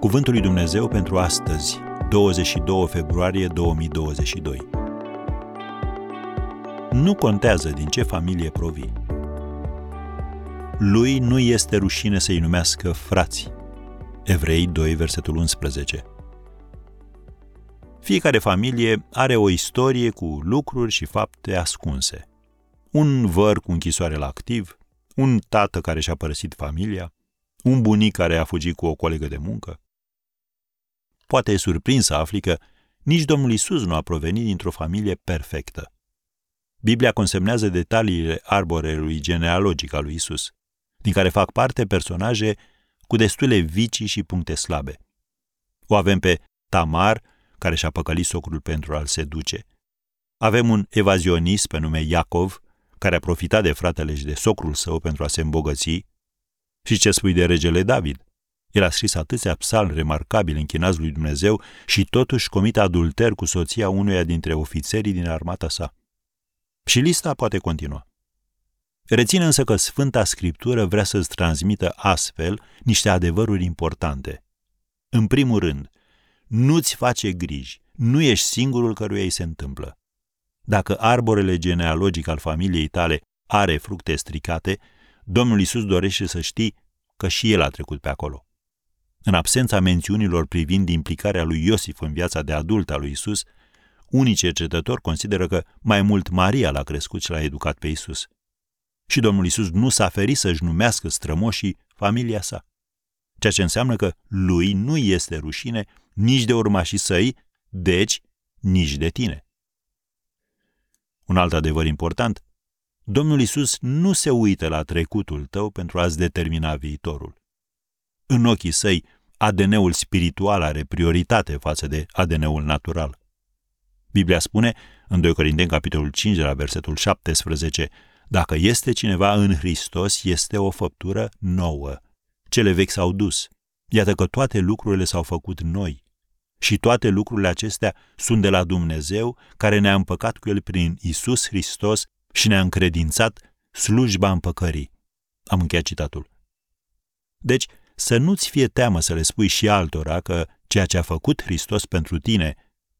Cuvântul lui Dumnezeu pentru astăzi, 22 februarie 2022. Nu contează din ce familie provii. Lui nu este rușine să-i numească frați. Evrei 2, versetul 11. Fiecare familie are o istorie cu lucruri și fapte ascunse. Un văr cu închisoare la activ, un tată care și-a părăsit familia, un bunic care a fugit cu o colegă de muncă. Poate e surprins să afli că nici Domnul Isus nu a provenit dintr-o familie perfectă. Biblia consemnează detaliile arborelui genealogic al lui Isus, din care fac parte personaje cu destule vicii și puncte slabe. O avem pe Tamar, care și-a păcălit socrul pentru a-l seduce. Avem un evazionist pe nume Iacov, care a profitat de fratele și de socrul său pentru a se îmbogăți. Și ce spui de regele David? El a scris atâția psalmi remarcabili închinați lui Dumnezeu și totuși comite adulter cu soția unuia dintre ofițerii din armata sa. Și lista poate continua. Reține însă că Sfânta Scriptură vrea să-ți transmită astfel niște adevăruri importante. În primul rând, nu-ți face griji, nu ești singurul căruia îi se întâmplă. Dacă arborele genealogic al familiei tale are fructe stricate, Domnul Isus dorește să știi că și el a trecut pe acolo. În absența mențiunilor privind implicarea lui Iosif în viața de adult a lui Isus, unii cercetători consideră că mai mult Maria l-a crescut și l-a educat pe Isus. Și Domnul Isus nu s-a ferit să-și numească strămoșii familia sa. Ceea ce înseamnă că lui nu este rușine nici de urmașii săi, deci nici de tine. Un alt adevăr important, Domnul Isus nu se uită la trecutul tău pentru a-ți determina viitorul. În ochii săi, ADN-ul spiritual are prioritate față de ADN-ul natural. Biblia spune, în 2 Corinteni, capitolul 5, la versetul 17, dacă este cineva în Hristos, este o făptură nouă. Cele vechi s-au dus. Iată că toate lucrurile s-au făcut noi. Și toate lucrurile acestea sunt de la Dumnezeu, care ne-a împăcat cu El prin Isus Hristos și ne-a încredințat slujba împăcării. Am încheiat citatul. Deci, să nu-ți fie teamă să le spui și altora că ceea ce a făcut Hristos pentru tine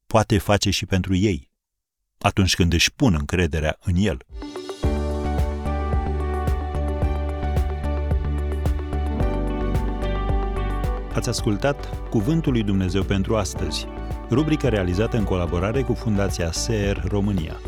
poate face și pentru ei, atunci când își pun încrederea în El. Ați ascultat Cuvântul lui Dumnezeu pentru astăzi, rubrica realizată în colaborare cu Fundația SER România.